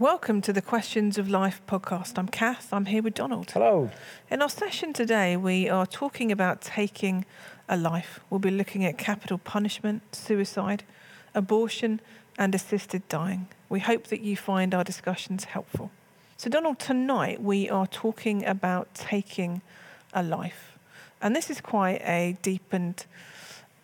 Welcome to the Questions of Life podcast. I'm Kath. I'm here with Donald. Hello. In our session today, we are talking about taking a life. We'll be looking at capital punishment, suicide, abortion, and assisted dying. We hope that you find our discussions helpful. So, Donald, tonight we are talking about taking a life. And this is quite a deep and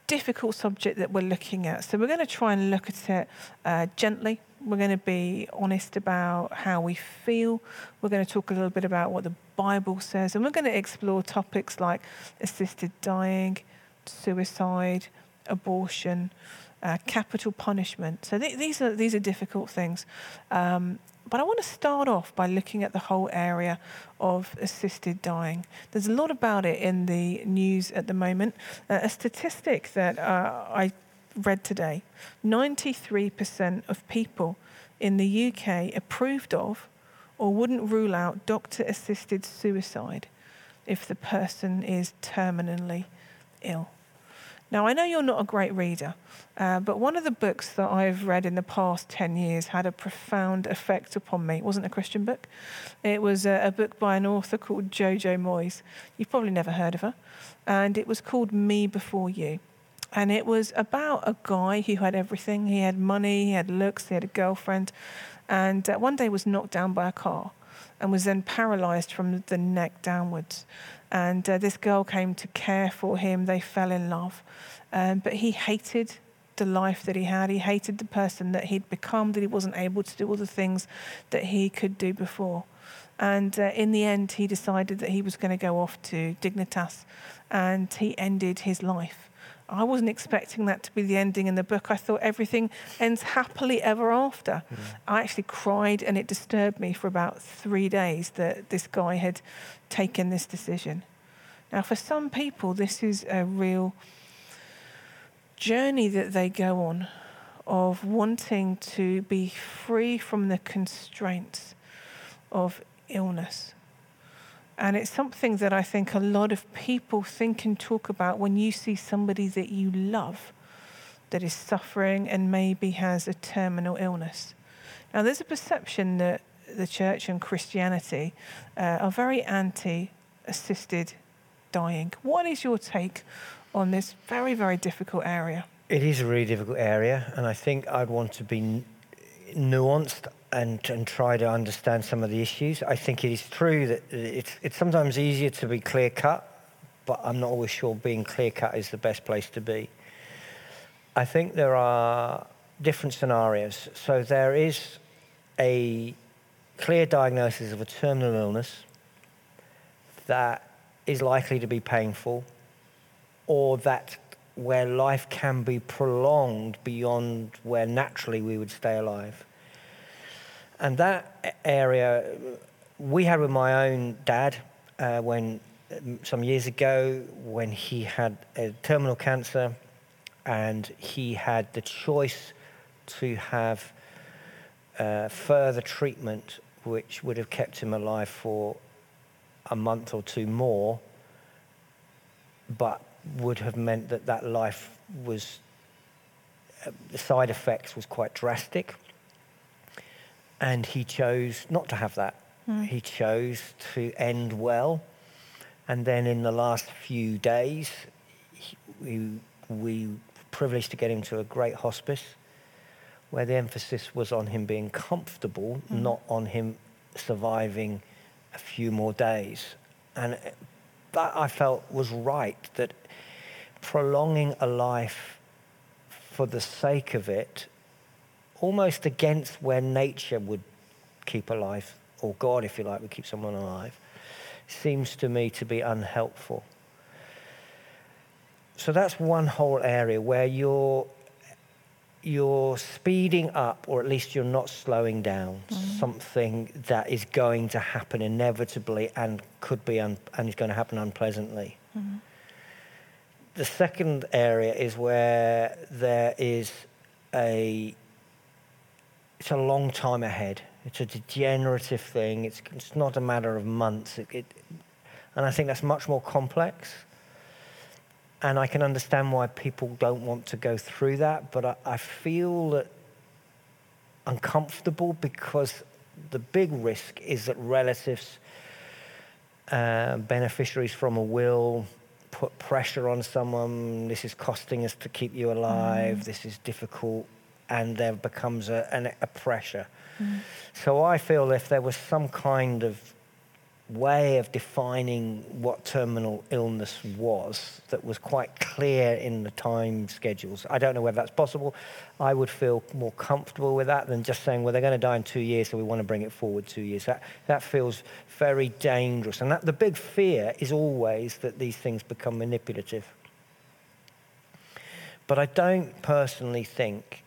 difficult subject that we're looking at. So, we're going to try and look at it uh, gently we're going to be honest about how we feel. We're going to talk a little bit about what the Bible says. And we're going to explore topics like assisted dying, suicide, abortion, uh, capital punishment. So th- these, are, these are difficult things. Um, but I want to start off by looking at the whole area of assisted dying. There's a lot about it in the news at the moment. Uh, a statistic that uh, I read today 93% of people in the UK approved of or wouldn't rule out doctor assisted suicide if the person is terminally ill. Now, I know you're not a great reader, uh, but one of the books that I've read in the past 10 years had a profound effect upon me. It wasn't a Christian book, it was a, a book by an author called Jojo Moyes. You've probably never heard of her. And it was called Me Before You. And it was about a guy who had everything. He had money, he had looks, he had a girlfriend, and uh, one day was knocked down by a car and was then paralyzed from the neck downwards. And uh, this girl came to care for him. They fell in love. Um, but he hated the life that he had. He hated the person that he'd become, that he wasn't able to do all the things that he could do before. And uh, in the end, he decided that he was going to go off to Dignitas and he ended his life. I wasn't expecting that to be the ending in the book. I thought everything ends happily ever after. Mm. I actually cried, and it disturbed me for about three days that this guy had taken this decision. Now, for some people, this is a real journey that they go on of wanting to be free from the constraints of illness and it's something that I think a lot of people think and talk about when you see somebody that you love that is suffering and maybe has a terminal illness. Now, there's a perception that the church and Christianity uh, are very anti assisted dying. What is your take on this very, very difficult area? It is a really difficult area, and I think I'd want to be nuanced and, and try to understand some of the issues. I think it is true that it's, it's sometimes easier to be clear cut, but I'm not always sure being clear cut is the best place to be. I think there are different scenarios. So there is a clear diagnosis of a terminal illness that is likely to be painful or that where life can be prolonged beyond where naturally we would stay alive. And that area we had with my own dad uh, when some years ago when he had a terminal cancer and he had the choice to have uh, further treatment which would have kept him alive for a month or two more but would have meant that that life was uh, the side effects was quite drastic and he chose not to have that. Mm. He chose to end well. And then in the last few days, he, we, we were privileged to get him to a great hospice where the emphasis was on him being comfortable, mm. not on him surviving a few more days. And that I felt was right, that prolonging a life for the sake of it almost against where nature would keep alive, or God, if you like, would keep someone alive, seems to me to be unhelpful. So that's one whole area where you're you're speeding up, or at least you're not slowing down mm-hmm. something that is going to happen inevitably and could be un- and is going to happen unpleasantly. Mm-hmm. The second area is where there is a it's a long time ahead. It's a degenerative thing. It's, it's not a matter of months. It, it, and I think that's much more complex. And I can understand why people don't want to go through that, but I, I feel that uncomfortable because the big risk is that relatives, uh, beneficiaries from a will, put pressure on someone. This is costing us to keep you alive. Mm. This is difficult, and there becomes a, an, a pressure. Mm. So I feel if there was some kind of way of defining what terminal illness was that was quite clear in the time schedules. I don't know whether that's possible. I would feel more comfortable with that than just saying, well, they're going to die in two years, so we want to bring it forward two years. That, that feels very dangerous. And that, the big fear is always that these things become manipulative. But I don't personally think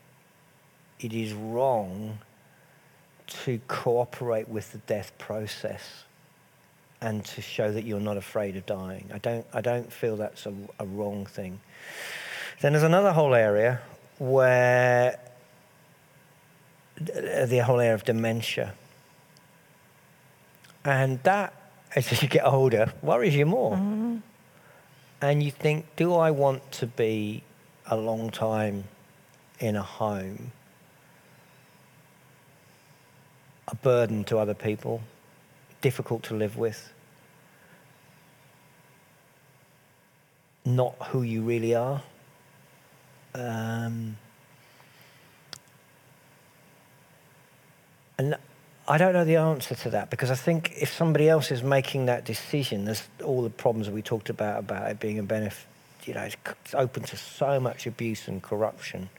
it is wrong to cooperate with the death process and to show that you're not afraid of dying. I don't, I don't feel that's a, a wrong thing. Then there's another whole area where the whole area of dementia. And that, as you get older, worries you more. Mm-hmm. And you think, do I want to be a long time in a home? A burden to other people? Difficult to live with, not who you really are. Um, and I don't know the answer to that because I think if somebody else is making that decision, there's all the problems we talked about about it being a benefit. You know, it's open to so much abuse and corruption.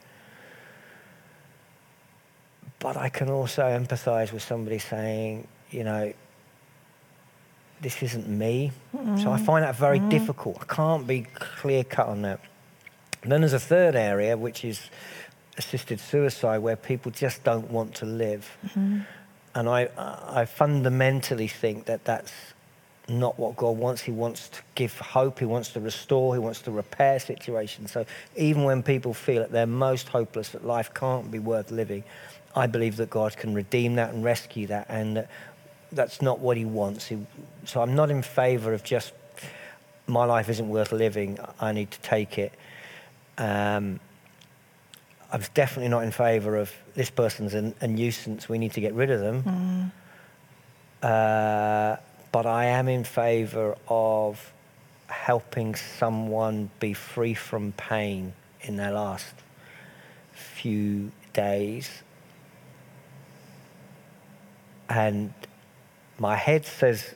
But I can also empathise with somebody saying, you know, this isn't me. Mm. So I find that very mm. difficult. I can't be clear cut on that. And then there's a third area, which is assisted suicide, where people just don't want to live. Mm-hmm. And I, I fundamentally think that that's not what God wants. He wants to give hope. He wants to restore. He wants to repair situations. So even when people feel at their most hopeless, that life can't be worth living, I believe that God can redeem that and rescue that, and that that's not what he wants. He, so I'm not in favor of just my life isn't worth living. I need to take it. Um, I'm definitely not in favor of this person's a, a, nuisance. We need to get rid of them. Mm. Uh, but I am in favor of helping someone be free from pain in their last few days. And my head says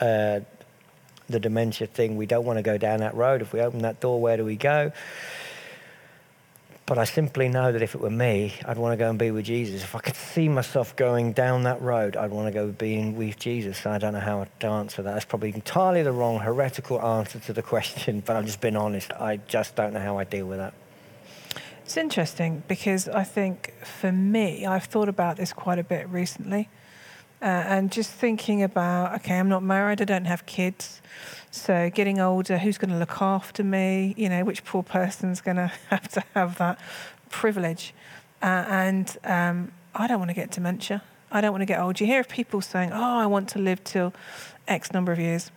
uh, the dementia thing, we don't want to go down that road. If we open that door, where do we go? But I simply know that if it were me, I'd want to go and be with Jesus. If I could see myself going down that road, I'd want to go being with Jesus. I don't know how to answer that. That's probably entirely the wrong heretical answer to the question, but I'm just being honest. I just don't know how I deal with that. It's interesting because I think for me, I've thought about this quite a bit recently. Uh, and just thinking about, okay, I'm not married, I don't have kids. So getting older, who's going to look after me? You know, which poor person's going to have to have that privilege? Uh, and um, I don't want to get dementia. I don't want to get old. You hear of people saying, oh, I want to live till X number of years.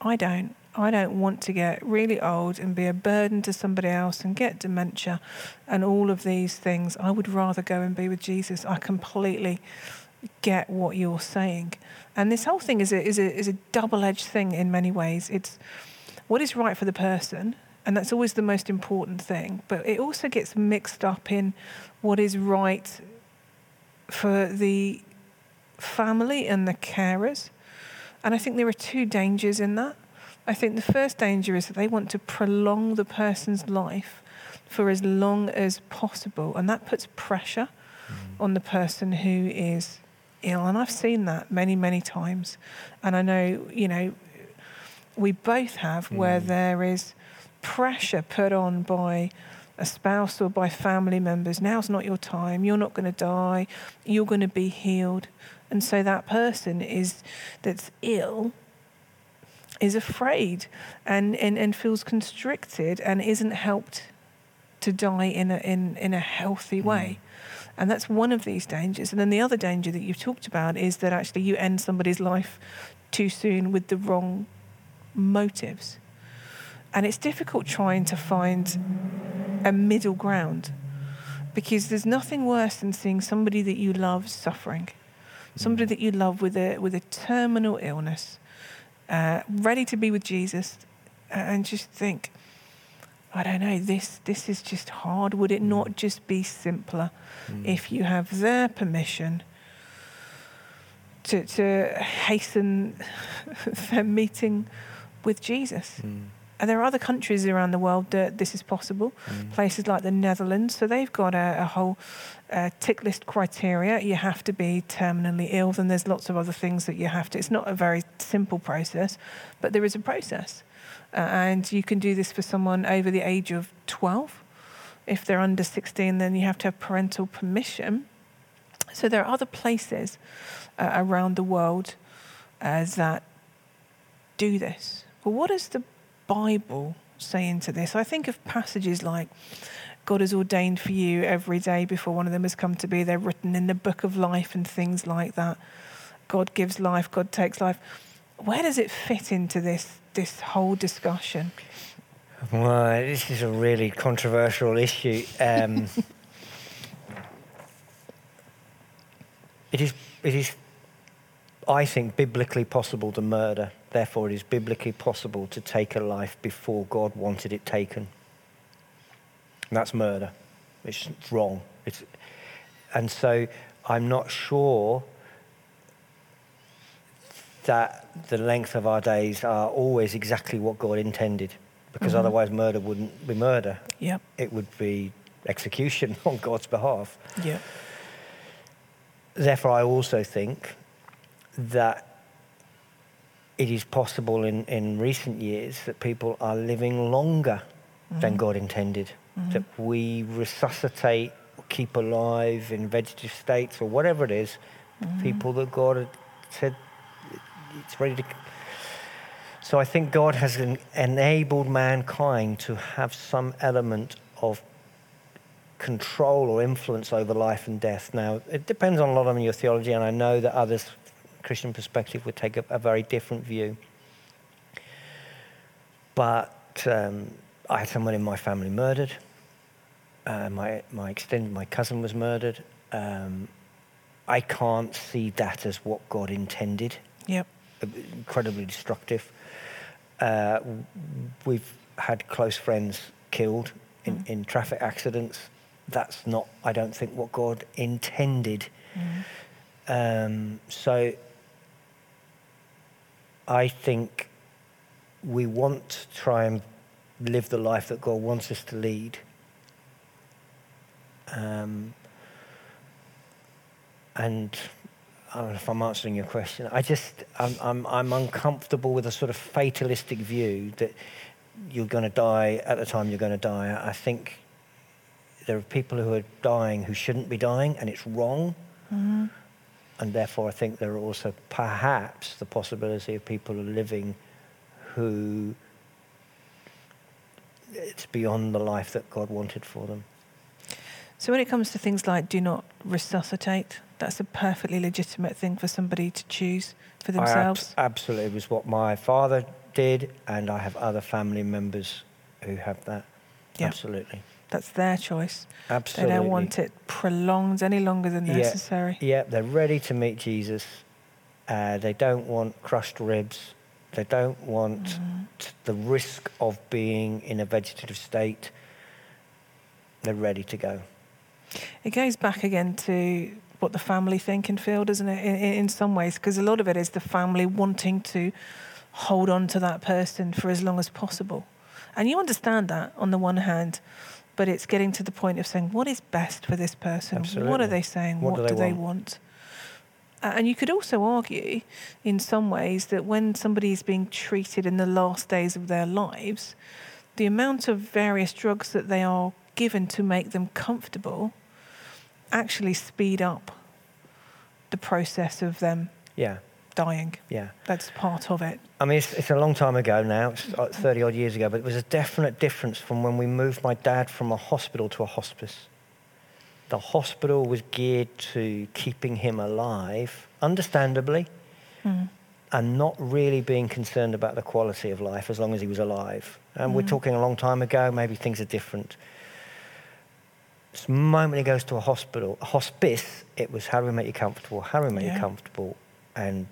I don't. I don't want to get really old and be a burden to somebody else and get dementia and all of these things. I would rather go and be with Jesus. I completely get what you're saying. And this whole thing is a, is a, is a double edged thing in many ways. It's what is right for the person, and that's always the most important thing, but it also gets mixed up in what is right for the family and the carers. And I think there are two dangers in that. I think the first danger is that they want to prolong the person's life for as long as possible, and that puts pressure mm. on the person who is ill. And I've seen that many, many times. And I know, you know, we both have where mm. there is pressure put on by a spouse or by family members. Now's not your time. You're not going to die. You're going to be healed. And so that person is that's ill is afraid and, and, and feels constricted and isn't helped to die in a, in, in a healthy way. And that's one of these dangers. And then the other danger that you've talked about is that actually you end somebody's life too soon with the wrong motives. And it's difficult trying to find a middle ground because there's nothing worse than seeing somebody that you love suffering. somebody that you love with a with a terminal illness, uh, ready to be with Jesus, and just think, I don't know, this this is just hard. Would it not just be simpler Mm. if you have their permission to to hasten their meeting with Jesus? Mm. And there are other countries around the world that this is possible. Mm. Places like the Netherlands, so they've got a, a whole uh, tick list criteria. You have to be terminally ill, and there's lots of other things that you have to. It's not a very simple process, but there is a process, uh, and you can do this for someone over the age of 12. If they're under 16, then you have to have parental permission. So there are other places uh, around the world uh, that do this. But what does the Bible say into this? I think of passages like God has ordained for you every day before one of them has come to be. They're written in the book of life and things like that. God gives life, God takes life. Where does it fit into this this whole discussion? Well, this is a really controversial issue. Um, it is, it is, I think, biblically possible to murder. Therefore, it is biblically possible to take a life before God wanted it taken. And that's murder. It's wrong. It's, and so I'm not sure that the length of our days are always exactly what God intended, because Mhm. otherwise murder wouldn't be murder. Yep, It would be execution on God's behalf. yep, Therefore, I also think that it is possible in, in recent years that people are living longer than mm-hmm. God intended. Mm-hmm. That we resuscitate, keep alive in vegetative states, or whatever it is, mm-hmm. people that God had said it's ready to. So I think God has en- enabled mankind to have some element of control or influence over life and death. Now, it depends on a lot on your theology, and I know that others, Christian perspective, would take a, a very different view. But um, I had someone in my family murdered. Uh, my my extended my cousin was murdered. Um, I can't see that as what God intended. yep, Incredibly destructive. Uh, we've had close friends killed in, Mm. in traffic accidents. That's not, I don't think, what God intended. Um, so I think we want to try and live the life that God wants us to lead. Um, and I don't know if I'm answering your question. I just, I'm, I'm, I'm uncomfortable with a sort of fatalistic view that you're going to die at the time you're going to die. I think there are people who are dying who shouldn't be dying, and it's wrong. Mm-hmm. And therefore, I think there are also perhaps the possibility of people living who it's beyond the life that God wanted for them. So when it comes to things like do not resuscitate, that's a perfectly legitimate thing for somebody to choose for themselves. absolutely it was what my father did, and I have other family members who have that. Yeah. Absolutely. That's their choice. Absolutely. They don't want it prolonged any longer than Yeah. necessary. Yeah, they're ready to meet Jesus. Uh, they don't want crushed ribs. They don't want Mm. t- the risk of being in a vegetative state. They're ready to go. It goes back again to what the family think and feel, doesn't it? In, in some ways, because a lot of it is the family wanting to hold on to that person for as long as possible. And you understand that on the one hand, but it's getting to the point of saying, what is best for this person? Absolutely. What are they saying? What What, do do they they want? Uh, and you could also argue, in some ways, that when somebody is being treated in the last days of their lives, the amount of various drugs that they are given to make them comfortable actually speed up the process of them Yeah, dying. yeah. That's part of it. I mean, it's, it's a long time ago now, it's uh, mm-hmm. 30 odd years ago, but there was a definite difference from when we moved my dad from a hospital to a hospice. The hospital was geared to keeping him alive, understandably, Mm. and not really being concerned about the quality of life as long as he was alive. And we're mm-hmm. talking a long time ago, maybe things are different. The moment he goes to a hospital, a hospice, it was how do we make you comfortable? How do we make Yeah. you comfortable? And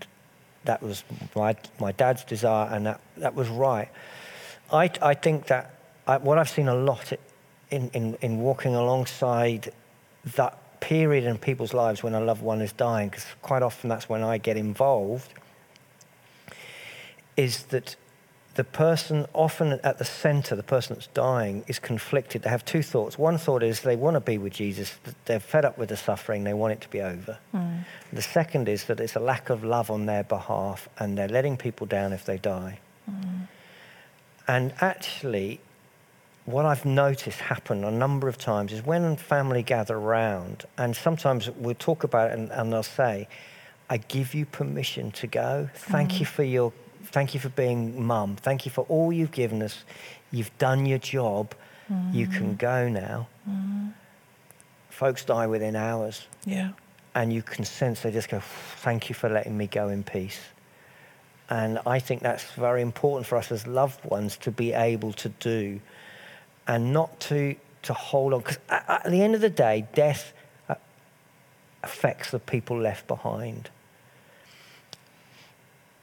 that was my, my dad's desire, and that, that was right. I, I think that I, what I've seen a lot in, in, in walking alongside that period in people's lives when a loved one is dying, because quite often that's when I get involved, is that the person, often at the center, the person that's dying, is conflicted. They have two thoughts. One thought is they want to be with Jesus, they're fed up with the suffering, they want it to be over. Mm. The second is that it's a lack of love on their behalf and they're letting people down if they die. And actually, what I've noticed happen a number of times is when family gather around, and sometimes we'll talk about it and, and they'll say, I give you permission to go. Thank you for your thank you for being mum. Thank you for all you've given us. You've done your job. You can go now. Folks die within hours Yeah. and you can sense they just go, thank you for letting me go in peace. And I think that's very important for us as loved ones to be able to do and not to, to hold on. Because at, at the end of the day, death uh, affects the people left behind.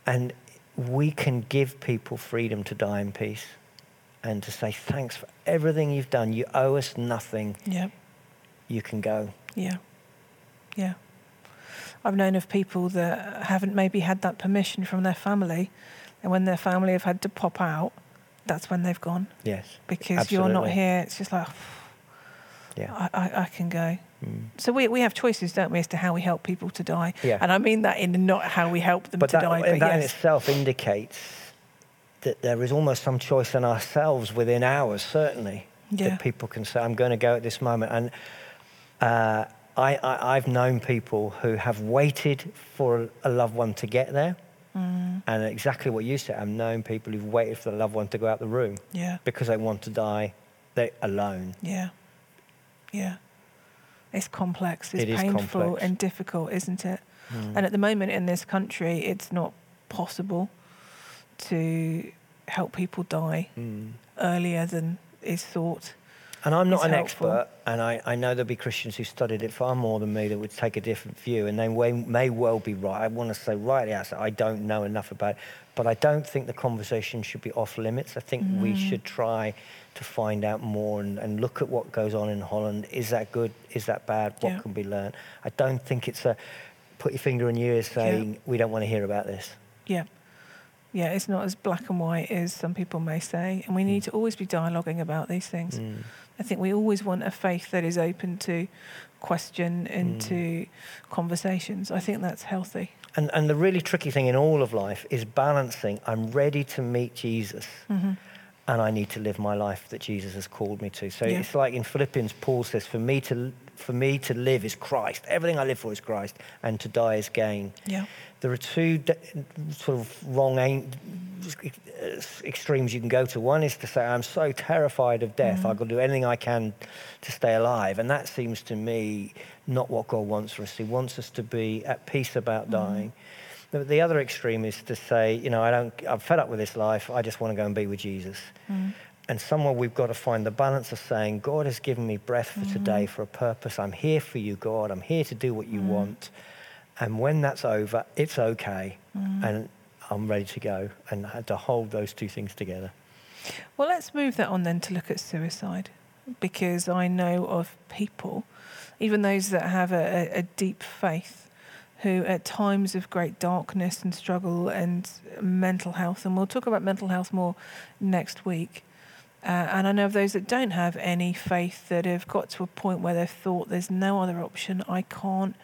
And we can give people freedom to die in peace and to say, thanks for everything you've done. You owe us nothing. Yeah. You can go. Yeah. Yeah. I've known of people that haven't maybe had that permission from their family, and when their family have had to pop out, that's when they've gone Yes. because you're not here. It's just like Yeah. I, I, I can go. Mm. So we, we have choices, don't we, as to how we help people to die. Yeah. And I mean that in not how we help them But to that, die, that but in itself indicates that there is almost some choice in ourselves within hours, certainly, Yeah. that people can say, I'm going to go at this moment. And uh, I, I, I've known people who have waited for a loved one to get there. Mm, And exactly what you said, I've known people who've waited for the loved one to go out the room yeah. because they want to die they alone. Yeah. Yeah. It's complex. It's It painful complex. and difficult, isn't it? Mm. And at the moment in this country, it's not possible to help people die Mm. earlier than is thought. And I'm not an helpful. expert, and I, I know there'll be Christians who studied it far more than me that would take a different view, and they may, may well be right. I want to say right at I don't know enough about it, but I don't think the conversation should be off limits. I think we Mm. should try to find out more and, and look at what goes on in Holland. Is that good? Is that bad? What Yeah. can be learned? I don't think it's a put your finger in your ear saying, we don't want to hear about this. Yeah. Yeah, it's not as black and white as some people may say. And we need to always be dialoguing about these things. Mm. I think we always want a faith that is open to question and Mm. to conversations. I think that's healthy. And, and the really tricky thing in all of life is balancing I'm ready to meet Jesus. hmm and I need to live my life that Jesus has called me to. So Yeah. it's like in Philippians, Paul says, "For me to for me to live is Christ. Everything I live for is Christ, and to die is gain." Yeah. There are two d- sort of wrong aim, extremes you can go to. One is to say, "I'm so terrified of death, Mhm. I've got to do anything I can to stay alive," and that seems to me not what God wants for us. He wants us to be at peace about Mhm. dying. The, the other extreme is to say, you know, I don't, I'm fed up with this life. I just want to go and be with Jesus. Mm. And somewhere we've got to find the balance of saying, God has given me breath for today Mhm. for a purpose. I'm here for you, God. I'm here to do what you Mm. want. And when that's over, it's okay. Mm. And I'm ready to go. And I had to hold those two things together. Well, let's move that on then to look at suicide, because I know of people, even those that have a, a deep faith, who at times of great darkness and struggle and mental health, and we'll talk about mental health more next week. Uh, and I know of those that don't have any faith that have got to a point where they've thought there's no other option. I can't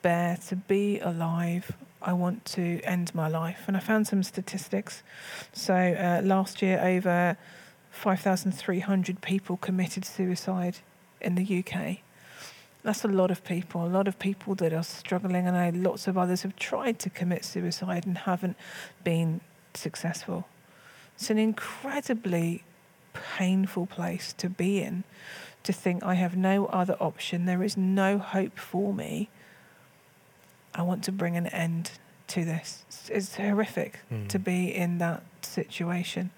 bear to be alive. I want to end my life. And I found some statistics. So uh, last year, over 5,300 people committed suicide in the UK. That's a lot of people, a lot of people that are struggling. And I know lots of others have tried to commit suicide and haven't been successful. It's an incredibly painful place to be in to think I have no other option, there is no hope for me. I want to bring an end to this. It's, it's horrific Mm. to be in that situation.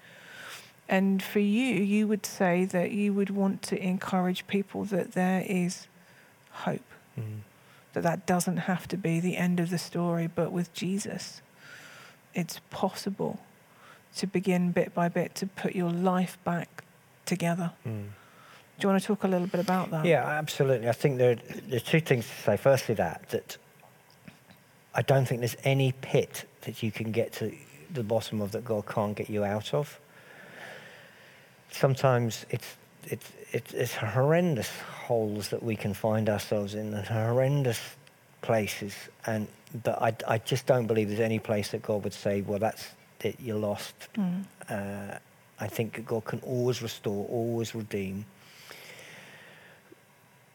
And for you, you would say that you would want to encourage people that there is hope, Mm. that that doesn't have to be the end of the story, but with Jesus, it's possible to begin bit by bit to put your life back together. Mm. Do you want to talk a little bit about that? Yeah, absolutely. I think there, there are two things to say. Firstly, that that I don't think there's any pit that you can get to the bottom of that God can't get you out of. Sometimes it's it's it's, it's horrendous holes that we can find ourselves in, and horrendous places. And but I I just don't believe there's any place that God would say, well, that's it, you're lost. Mm. Uh, I think God can always restore, always redeem.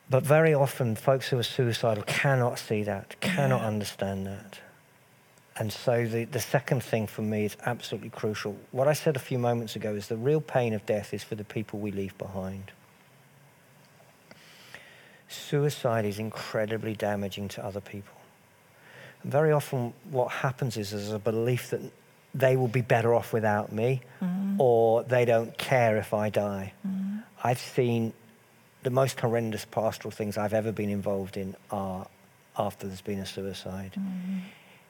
But very often, folks who are suicidal cannot see that, cannot Yeah. understand that. And so the, the second thing for me is absolutely crucial. What I said a few moments ago is the real pain of death is for the people we leave behind. Suicide is incredibly damaging to other people. And very often, what happens is there's a belief that they will be better off without me, Mm. or they don't care if I die. Mm. I've seen the most horrendous pastoral things I've ever been involved in are after there's been a suicide. Mm.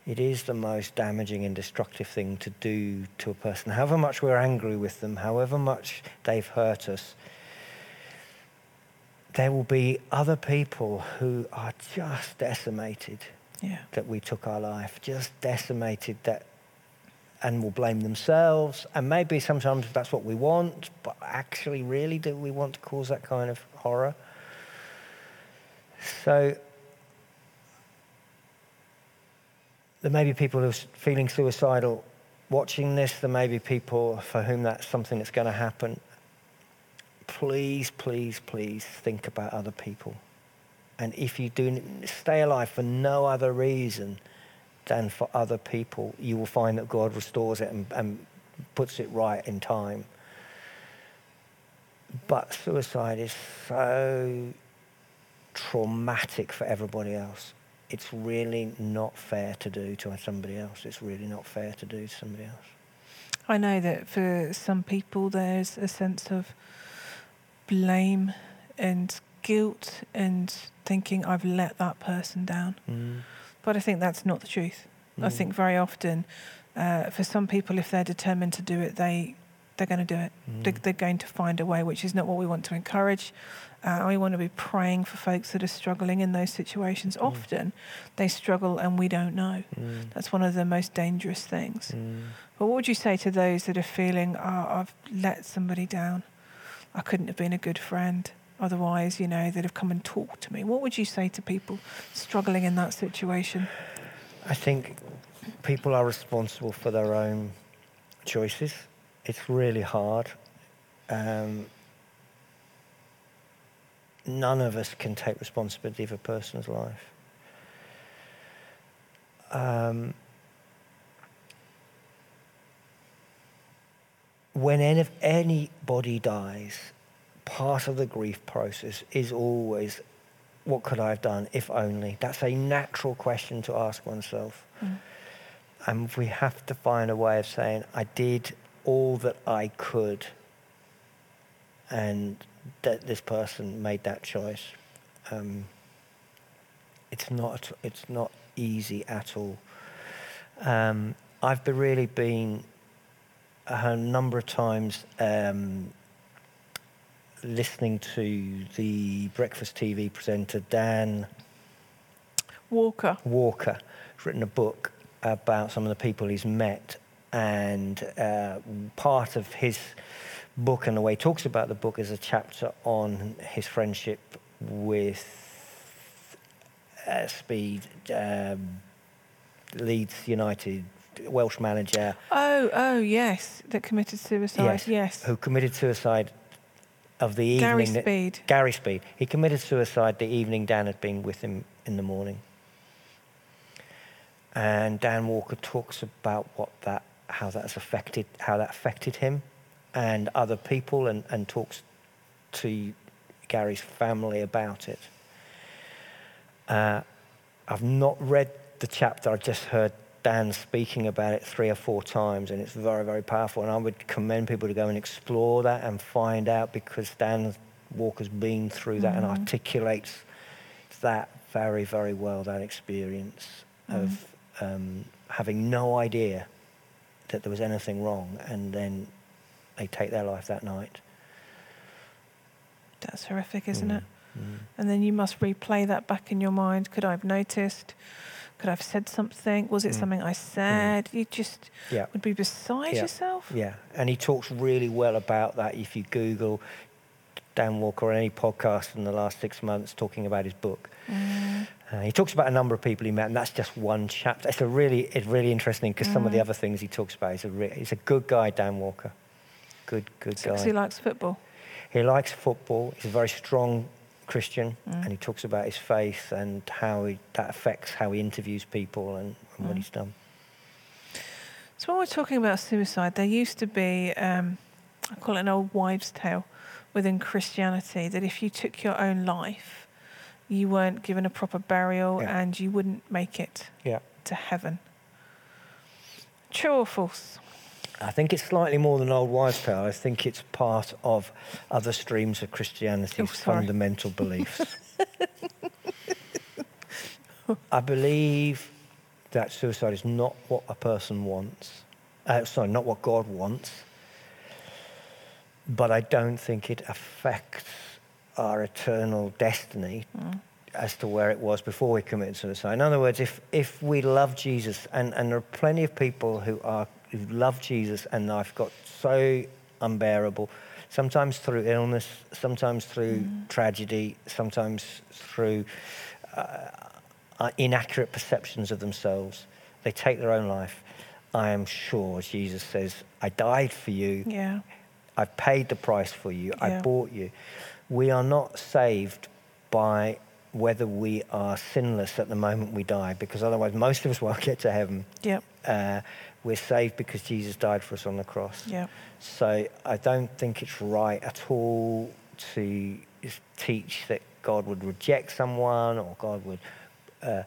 It is the most damaging and destructive thing to do to a person. However much we're angry with them, however much they've hurt us, there will be other people who are just decimated Yeah. that we took our life, just decimated that, and will blame themselves. And maybe sometimes that's what we want, but actually, really, do we want to cause that kind of horror? So, there may be people who are feeling suicidal watching this. There may be people for whom that's something that's going to happen. Please, please, please think about other people. And if you do stay alive for no other reason than for other people, you will find that God restores it and, and puts it right in time. But suicide is so traumatic for everybody else. It's really not fair to do to somebody else. It's really not fair to do to somebody else. I know that for some people there's a sense of blame and guilt and thinking I've let that person down. Mm. But I think that's not the truth. I Mm. think very often, uh, for some people, if they're determined to do it, they they're going to do it. They, Mm. they're going to find a way, which is not what we want to encourage. Uh, we want to be praying for folks that are struggling in those situations. Mm. Often, they struggle and we don't know. Mm. That's one of the most dangerous things. Mm. But what would you say to those that are feeling, oh, I've let somebody down? I couldn't have been a good friend. Otherwise, you know, they'd have come and talked to me. What would you say to people struggling in that situation? I think people are responsible for their own choices. It's really hard. Um, none of us can take responsibility of a person's life. Um, when any, anybody dies, part of the grief process is always, what could I have done if only? That's a natural question to ask oneself. Mm. And we have to find a way of saying, I did all that I could, and that this person made that choice. Um, it's not. It's not easy at all. Um, I've be really been a number of times um, listening to the breakfast TV presenter Dan Walker. Walker has written a book about some of the people he's met, and uh, part of his book and the way he talks about the book is a chapter on his friendship with uh, Speed, um, Leeds United Welsh manager, Oh, oh, yes, that committed suicide. Yes. who committed suicide of the Gary evening. that- Speed. Gary Speed. He committed suicide the evening Dan had been with him in the morning. And Dan Walker talks about what that, how that's affected, how that affected him and other people, and, and talks to Gary's family about it. Uh, I've not read the chapter. I just heard Dan speaking about it three or four times, and it's very, very powerful. And I would commend people to go and explore that and find out because Dan Walker's been through that and Mm. articulates that very, very well, that experience Mm. of um, having no idea that there was anything wrong, and then they take their life that night. That's horrific, isn't Mm, it? mm. And then you must replay that back in your mind. Could I have noticed? Could I have said something? Was it Mm. something I said? You just Yeah. would be beside Yeah. yourself. Yeah, and he talks really well about that. If you Google Dan Walker or any podcast in the last six months talking about his book, Mm. uh, he talks about a number of people he met, and that's just one chapter. It's a really, it's really interesting because some of the Mm. other things he talks about. He's a, re- he's a good guy, Dan Walker. Good, good guy. Because he likes football. He likes football. He's a very strong Christian, Mm. and he talks about his faith and how he, that affects how he interviews people and, and what Mm. he's done. So when we're talking about suicide, there used to be, um, I call it an old wives' tale within Christianity, that if you took your own life, you weren't given a proper burial Yeah. and you wouldn't make it Yeah. to heaven. True or false? I think it's slightly more than old wives' tale. I think it's part of other streams of Christianity's Oh, fundamental beliefs. I believe that suicide is not what a person wants. Uh, sorry, not what God wants. But I don't think it affects our eternal destiny Mm. as to where it was before we committed suicide. In other words, if, if we love Jesus, and, and there are plenty of people who are who love Jesus and life got so unbearable, sometimes through illness, sometimes through tragedy, sometimes through uh, uh, inaccurate perceptions of themselves, they take their own life. I am sure Jesus says, I died for you. Yeah. I paid the price for you. I bought you. We are not saved by whether we are sinless at the moment we die, because otherwise most of us won't get to heaven. Yep. Uh, we're saved because Jesus died for us on the cross. Yep. So I don't think it's right at all to teach that God would reject someone or God would uh,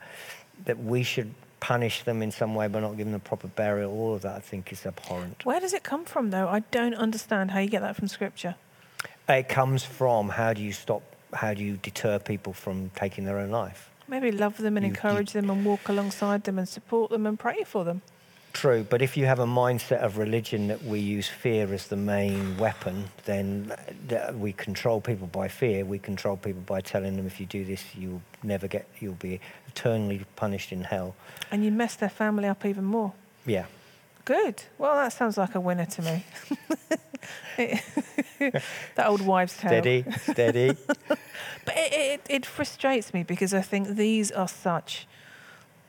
that we should punish them in some way by not giving them proper burial. All of that I think is abhorrent. Where does it come from, though? I don't understand how you get that from Scripture. It comes from how do you stop? How do you deter people from taking their own life? Maybe love them and You- you- encourage them and walk alongside them and support them and pray for them. True, but if you have a mindset of religion that we use fear as the main weapon, then we control people by fear. We control people by telling them if you do this, you'll never get, you'll be eternally punished in hell. And you mess their family up even more. Yeah, Good. Well, that sounds like a winner to me. that old wives' tale. steady, steady. But it, it, it frustrates me because I think these are such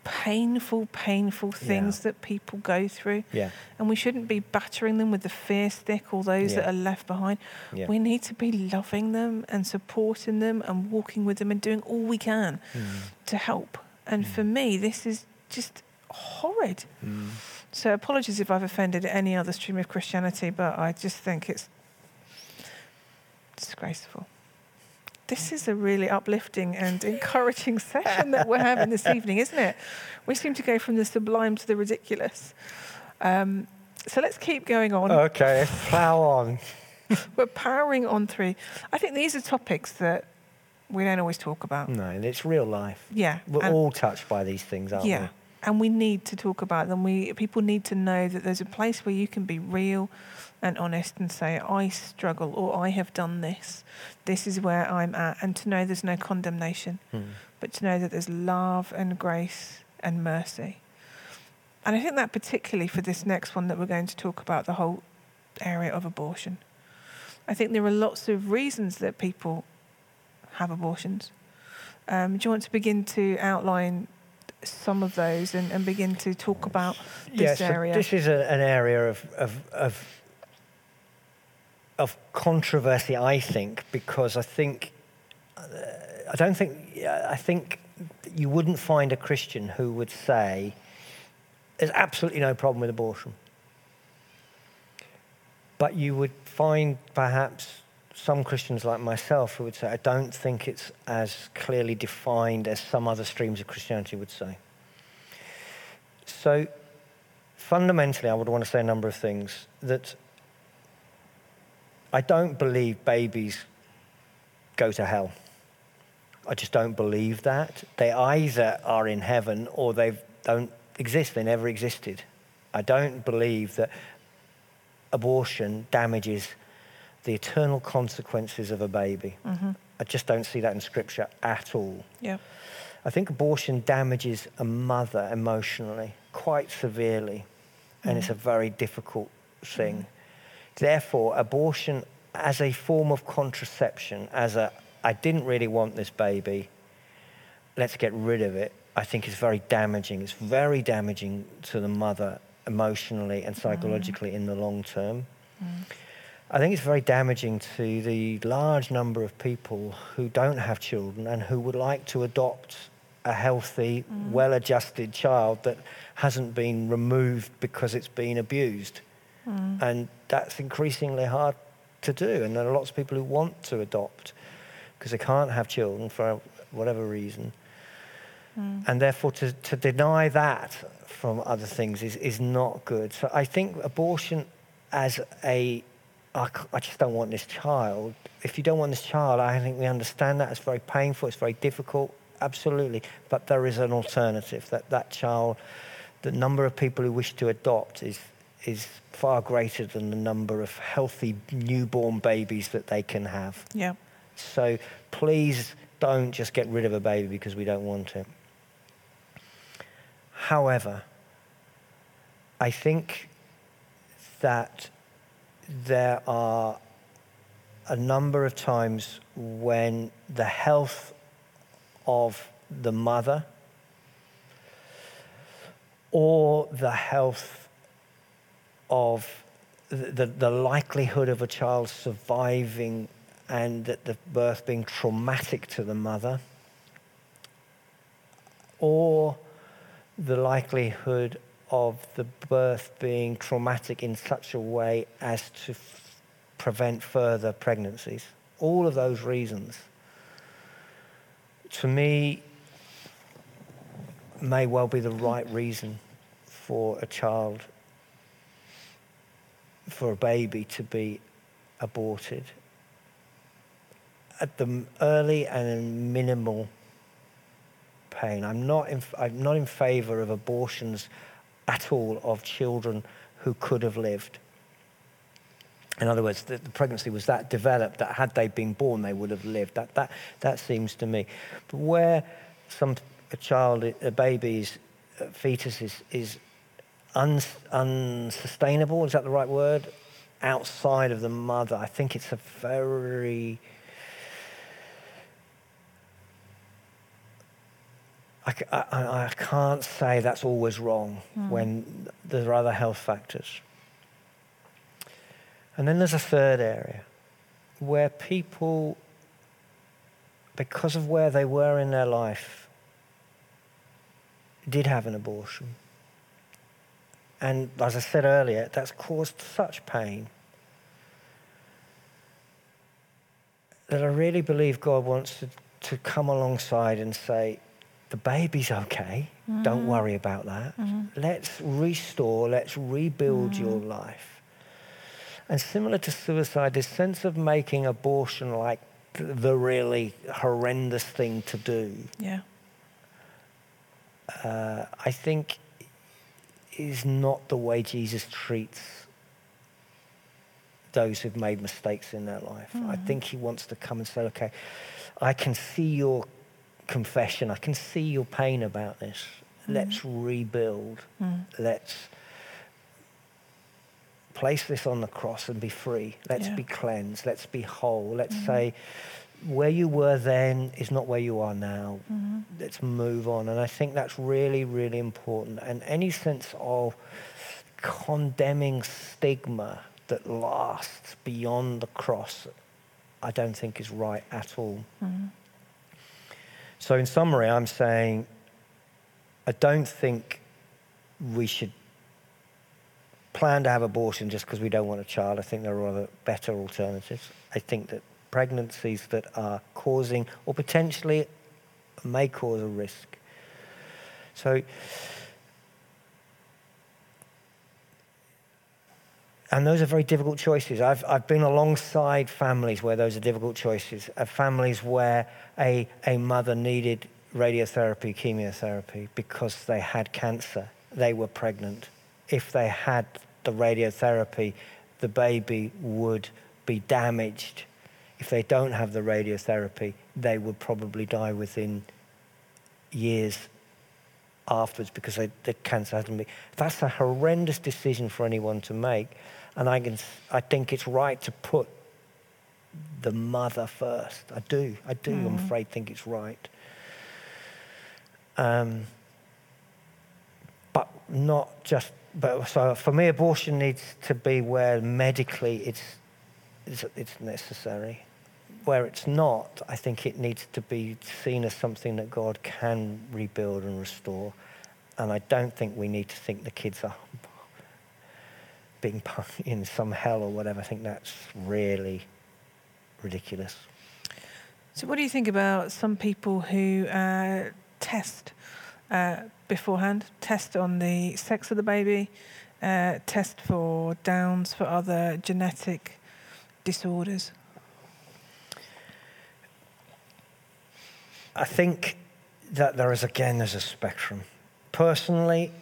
painful, painful things Yeah. that people go through. Yeah, And we shouldn't be battering them with the fear stick or those that are left behind. yeah. We need to be loving them and supporting them and walking with them and doing all we can Mm, to help. And for me, this is just horrid. mm. So apologies if I've offended any other stream of Christianity, but I just think it's disgraceful. This is a really uplifting and encouraging session that we're having this evening, isn't it? We seem to go from the sublime to the ridiculous. Um, so let's keep going on. Okay, plow on. We're powering on through. I think these are topics that we don't always talk about. No, and it's real life. Yeah. We're all touched by these things, aren't we? yeah. And we need to talk about them. We people need to know that there's a place where you can be real and honest and say, I struggle or I have done this. This is where I'm at. And to know there's no condemnation. Mm. but to know that there's love and grace and mercy. And I think that particularly for this next one that we're going to talk about, the whole area of abortion. I think there are lots of reasons that people have abortions. Um, do you want to begin to outline some of those and, and begin to talk about Yeah, this so area? this is a, an area of, of, of, of controversy, I think, because I think, uh, I don't think, yeah, I think you wouldn't find a Christian who would say there's absolutely no problem with abortion. But you would find perhaps some Christians like myself who would say, I don't think it's as clearly defined as some other streams of Christianity would say. So, fundamentally, I would want to say a number of things. That I don't believe babies go to hell. I just don't believe that. They either are in heaven or they don't exist, they never existed. I don't believe that abortion damages the eternal consequences of a baby. Mm-hmm. I just don't see that in scripture at all. Yeah. I think abortion damages a mother emotionally quite severely, and it's a mm-hmm. very difficult thing. Mm-hmm. Therefore, abortion as a form of contraception, as a I didn't really want this baby, let's get rid of it, I think is very damaging. It's very damaging to the mother emotionally and mm. psychologically in the long term. Mm. I think it's very damaging to the large number of people who don't have children and who would like to adopt a healthy, mm. well adjusted child that hasn't been removed because it's been abused. Mm. And that's increasingly hard to do. And there are lots of people who want to adopt because they can't have children for whatever reason. Mm. And therefore, to, to deny that from other things is, is not good. So I think abortion as a, I, I just don't want this child. If you don't want this child, I think we understand that. It's very painful, it's very difficult, absolutely. But there is an alternative. That, that child, the number of people who wish to adopt is, is far greater than the number of healthy newborn babies that they can have. Yeah. So please don't just get rid of a baby because we don't want it. However, I think that there are a number of times when the health of the mother or the health of the, the, likelihood of a child surviving and that the birth being traumatic to the mother, or the likelihood of the birth being traumatic in such a way as to f- prevent further pregnancies. All of those reasons, to me, may well be the right reason for a child, for a baby to be aborted at the early and minimal pain. I'm not in, I'm not in favour of abortions at all of children who could have lived. In other words, the, the pregnancy was that developed that had they been born, they would have lived. That, that, that seems to me. But where some, a child, a baby's uh, fetus is, is uns, unsustainable, is that the right word? Outside of the mother, I think it's a very I, I- I- I can't say that's always wrong hmm. when there are other health factors. And then there's a third area where people, because of where they were in their life, did have an abortion. And as I said earlier, that's caused such pain that I really believe God wants to, to come alongside and say, the baby's okay. Don't mm-hmm. worry about that. Mm-hmm. Let's restore, let's rebuild mm-hmm. your life. And similar to suicide, this sense of making abortion like the really horrendous thing to do, Yeah. uh, I think is not the way Jesus treats those who've made mistakes in their life. I think he wants to come and say, okay, I can see your confession, I can see your pain about this. Mm. Let's rebuild. Mm. Let's place this on the cross and be free. Let's Yeah. be cleansed. Let's be whole. Let's mm-hmm. say, where you were then is not where you are now. Mm-hmm. Let's move on. And I think that's really, really important. And any sense of condemning stigma that lasts beyond the cross, I don't think is right at all. Mm-hmm. So, in summary, I'm saying I don't think we should plan to have abortion just because we don't want a child. I think there are other better alternatives. I think that pregnancies that are causing or potentially may cause a risk. So and those are very difficult choices. I've, I've been alongside families where those are difficult choices, uh, families where a, a mother needed radiotherapy, chemotherapy because they had cancer, they were pregnant. If they had the radiotherapy, the baby would be damaged. If they don't have the radiotherapy, they would probably die within years afterwards because they, the cancer hasn't been. That's a horrendous decision for anyone to make. And I, can, I think it's right to put the mother first. I do. I do, mm. I'm afraid, think it's right. Um, but not just, but so for me, abortion needs to be where medically it's, it's, it's necessary. Where it's not, I think it needs to be seen as something that God can rebuild and restore. And I don't think we need to think the kids are being in some hell or whatever. I think that's really ridiculous. So, what do you think about some people who uh, test uh, beforehand, test on the sex of the baby, uh, test for Downs, for other genetic disorders? I think that there is, again, there's a spectrum. Personally,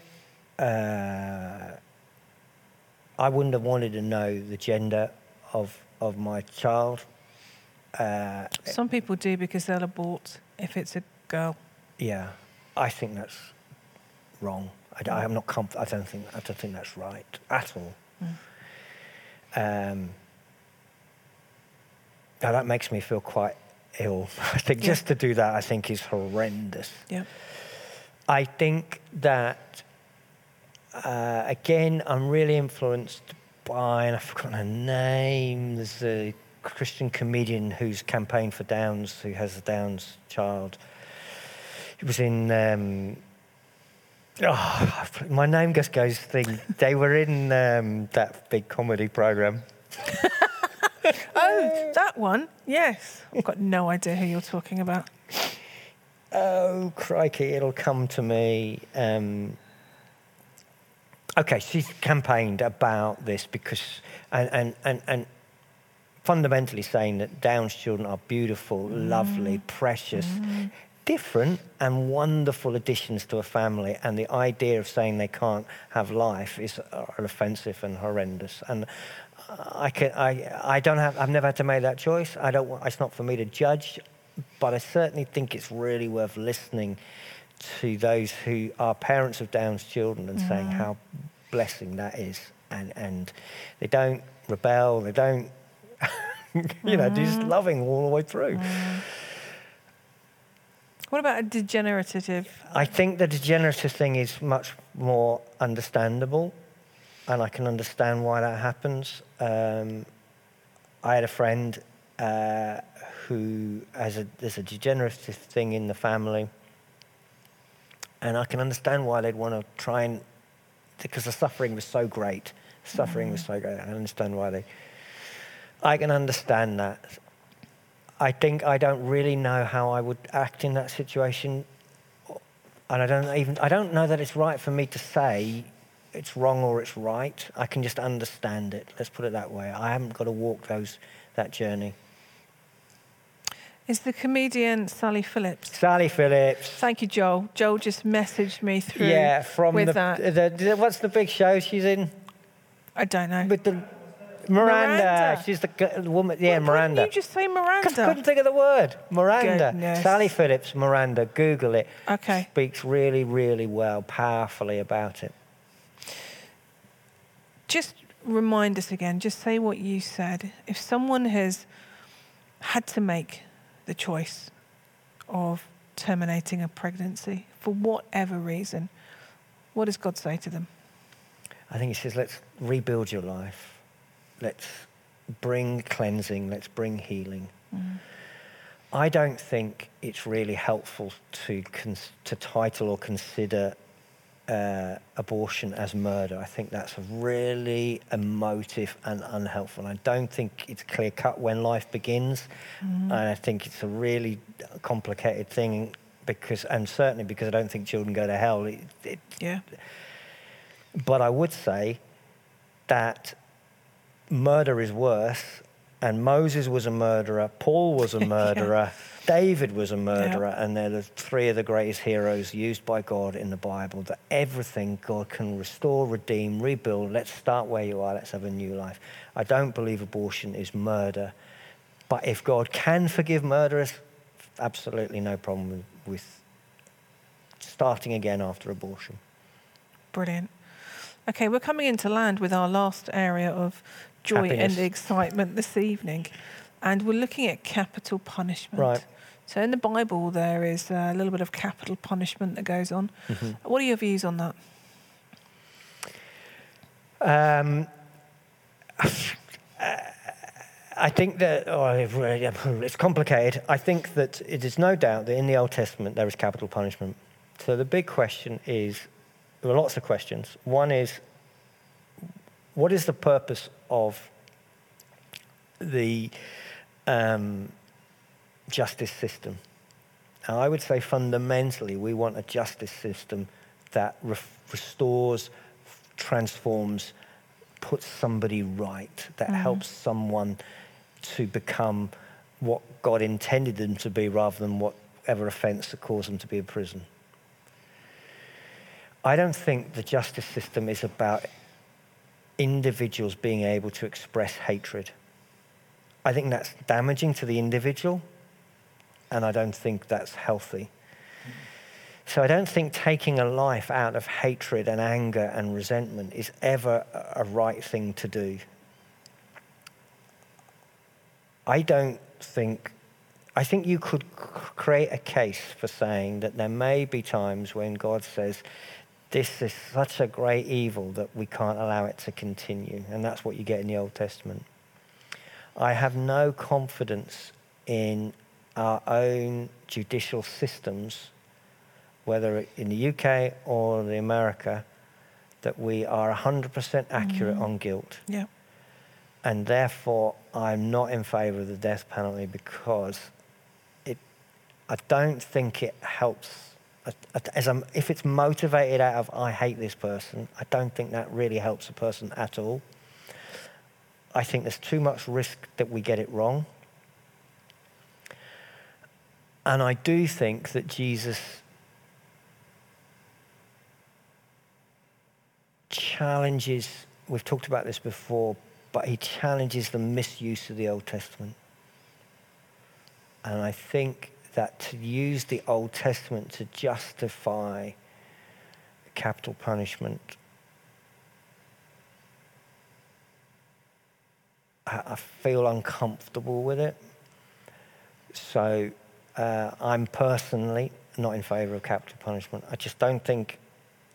uh, I wouldn't have wanted to know the gender of, of my child. Uh, Some people do because they'll abort if it's a girl. Yeah, I think that's wrong. I, am not comf- I don't think I don't think that's right at all. Mm. Um, now that makes me feel quite ill. I think yeah. just to do that, I think is horrendous. Yeah. I think that uh, again, I'm really influenced by, and I've forgotten her name. There's a Christian comedian who's campaigned for Downs, who has a Downs child. It was in. Um, oh, my name just goes thing. They were in um, that big comedy program. oh, that one. Yes, I've got no idea who you're talking about. Oh crikey! It'll come to me. Um, okay, she's campaigned about this because, and, and, and, and fundamentally saying that Down's children are beautiful, mm. lovely, precious, mm. different, and wonderful additions to a family. And the idea of saying they can't have life is uh, offensive and horrendous. And I, can, I, I don't have, I've never had to make that choice. I don't, it's not for me to judge, but I certainly think it's really worth listening to those who are parents of Down's children and mm. saying how blessing that is. And, and they don't rebel, they don't, you know, mm. just loving all the way through. Mm. What about a degenerative? I think the degenerative thing is much more understandable, and I can understand why that happens. Um, I had a friend uh, who has a, there's a degenerative thing in the family, and I can understand why they'd want to try and, because the suffering was so great. Suffering mm. was so great. I understand why they. I can understand that. I think I don't really know how I would act in that situation, and I don't even. I don't know that it's right for me to say it's wrong or it's right. I can just understand it. Let's put it that way. I haven't got to walk those that journey. Is the comedian Sally Phillips? Sally Phillips. Thank you, Joel. Joel just messaged me through. Yeah, from with the, that. The, what's the big show she's in? I don't know. With the Miranda. Miranda. She's the woman. Yeah, what, Miranda. You just say Miranda? I couldn't think of the word. Miranda. Goodness. Sally Phillips, Miranda. Google it. Okay. Speaks really, really well, powerfully about it. Just remind us again. Just say what you said. If someone has had to make the choice of terminating a pregnancy for whatever reason, what does God say to them? I think He says, let's rebuild your life. Let's bring cleansing. Let's bring healing. Mm. I don't think it's really helpful to, cons- to title or consider uh, abortion as murder. I think that's really emotive and unhelpful. And I don't think it's clear cut when life begins. Mm. And I think it's a really complicated thing because, and certainly because I don't think children go to hell. It, it, yeah. But I would say that murder is worse, and Moses was a murderer, Paul was a murderer, David was a murderer, and they're the three of the greatest heroes used by God in the Bible. That everything God can restore, redeem, rebuild. Let's start where you are, let's have a new life. I don't believe abortion is murder. But if God can forgive murderers, absolutely no problem with starting again after abortion. Brilliant. Okay, we're coming into land with our last area of joy Happiness. and excitement this evening, and we're looking at capital punishment. Right. So in the Bible, there is a little bit of capital punishment that goes on. Mm-hmm. What are your views on that? Um, I think that oh, it's complicated. I think that it is no doubt that in the Old Testament there is capital punishment. So the big question is there are lots of questions. One is what is the purpose of the um, justice system? Now, I would say fundamentally we want a justice system that re- restores, transforms, puts somebody right, that helps someone to become what God intended them to be rather than whatever offense that caused them to be in prison. I don't think the justice system is about individuals being able to express hatred. I think that's damaging to the individual, and I don't think that's healthy. So I don't think taking a life out of hatred and anger and resentment is ever a right thing to do. I don't think, I think you could create a case for saying that there may be times when God says, this is such a great evil that we can't allow it to continue. And that's what you get in the Old Testament. I have no confidence in our own judicial systems, whether in the UK or the America, that we are 100% accurate mm-hmm. on guilt. Yeah. And therefore, I'm not in favour of the death penalty because it, I don't think it helps. As I'm, if it's motivated out of, I hate this person, I don't think that really helps a person at all. I think there's too much risk that we get it wrong. And I do think that Jesus challenges, we've talked about this before, but he challenges the misuse of the Old Testament. And I think that to use the Old Testament to justify capital punishment, I, I feel uncomfortable with it. So uh, I'm personally not in favour of capital punishment. I just don't think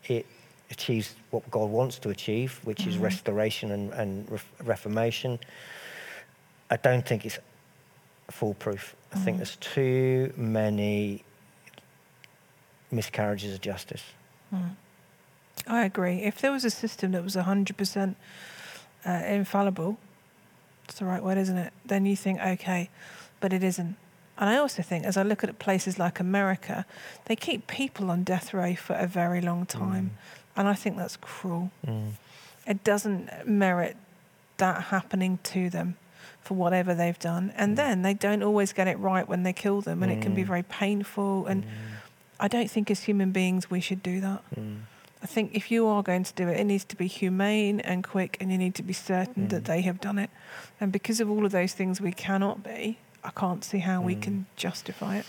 it achieves what God wants to achieve, which is restoration and, and ref- reformation. I don't think it's foolproof. I think mm. there's too many miscarriages of justice. Mm. I agree. If there was a system that was 100% uh, infallible, it's the right word, isn't it? Then you think, okay, but it isn't. And I also think, as I look at places like America, they keep people on death row for a very long mm. time. And I think that's cruel. It doesn't merit that happening to them for whatever they've done. And then they don't always get it right when they kill them, and it can be very painful. And I don't think as human beings we should do that. I think if you are going to do it, it needs to be humane and quick, and you need to be certain that they have done it. And because of all of those things we cannot be, I can't see how we can justify it.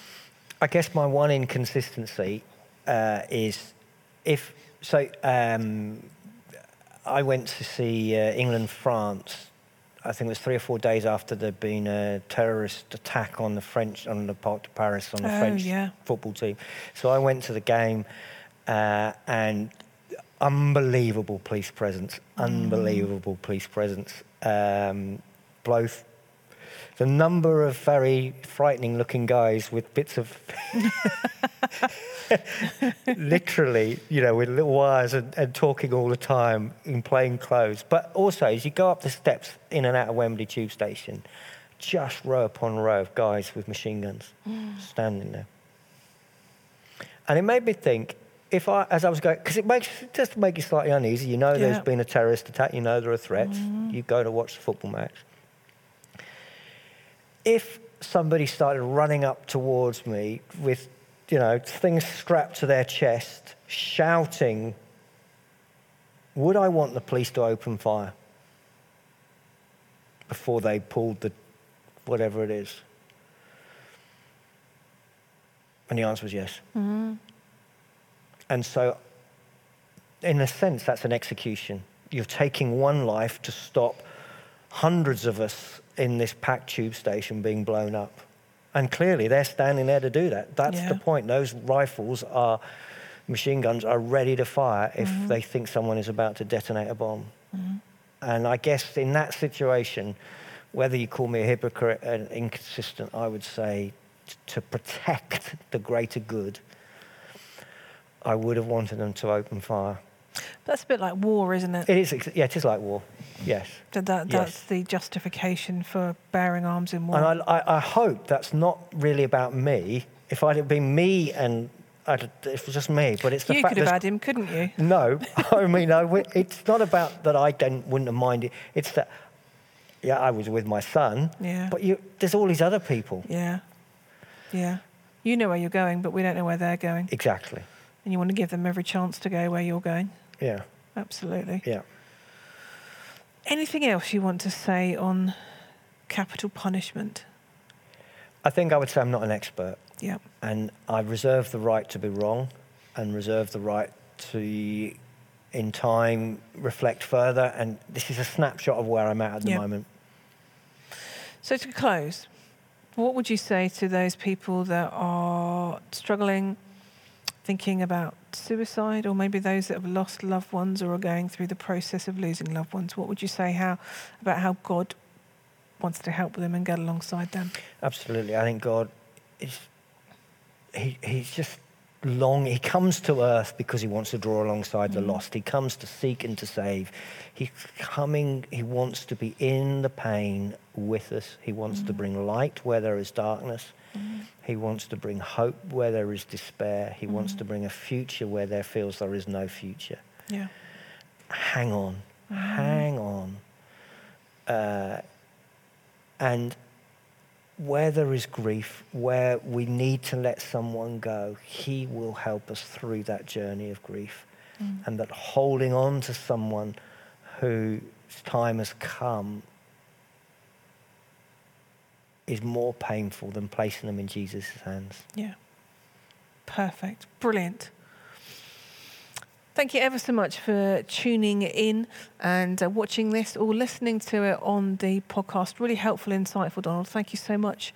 I guess my one inconsistency uh, is if so. Um, I went to see uh, England France. I think it was three or four days after there'd been a terrorist attack on the French on the Parc de Paris on the Oh, French yeah. football team. So I went to the game, uh, and unbelievable police presence, unbelievable police presence. Um, both the number of very frightening looking guys with bits of literally, you know, with little wires and, and talking all the time in plain clothes. But also, as you go up the steps in and out of Wembley Tube Station, just row upon row of guys with machine guns mm. standing there. And it made me think if I, as I was going, because it makes just to make you slightly uneasy. You know, Yeah. there's been a terrorist attack. You know there are threats. Mm-hmm. You go to watch the football match. If somebody started running up towards me with, you know, things strapped to their chest, shouting, would I want the police to open fire before they pulled the whatever it is? And the answer was yes. Mm-hmm. And so, in a sense, that's an execution. You're taking one life to stop hundreds of us in this packed tube station being blown up. And clearly, they're standing there to do that. That's the point. Those rifles are, machine guns are ready to fire if mm-hmm. they think someone is about to detonate a bomb. Mm-hmm. And I guess in that situation, whether you call me a hypocrite and inconsistent, I would say t- to protect the greater good, I would have wanted them to open fire. That's a bit like war, isn't it? It is, yeah, it is like war. Yes. that, that yes. that's the justification for bearing arms in war. And I, I, I hope that's not really about me. If I'd have been me and I'd, if it was just me, but it's the you fact could have had him, couldn't you? No, I mean, I, it's not about that I don't, wouldn't have minded. It's that, yeah, I was with my son, Yeah. but you, there's all these other people. Yeah. Yeah. You know where you're going, but we don't know where they're going. Exactly. And you want to give them every chance to go where you're going. Yeah, Absolutely. yeah. Anything else you want to say on capital punishment? I think I would say I'm not an expert, Yeah. and I reserve the right to be wrong, and reserve the right to, in time, reflect further. And this is a snapshot of where I'm at at the Yeah. moment. So to close, what would you say to those people that are struggling, thinking about suicide, or maybe those that have lost loved ones or are going through the process of losing loved ones? What would you say how about how God wants to help them and get alongside them? Absolutely. I think God is, he, he's just long, he comes to earth because he wants to draw alongside the mm. lost. He comes to seek and to save. He's coming, he wants to be in the pain with us. He wants to mm. bring light where there is darkness. He wants to bring hope where there is despair. He mm-hmm. wants to bring a future where there feels there is no future. Yeah. Hang on, mm-hmm. hang on. Uh, and where there is grief, where we need to let someone go, He will help us through that journey of grief. Mm. And that holding on to someone whose time has come is more painful than placing them in Jesus' hands. Yeah. Perfect. Brilliant. Thank you ever so much for tuning in and uh, watching this or listening to it on the podcast. Really helpful, insightful, Donald. Thank you so much.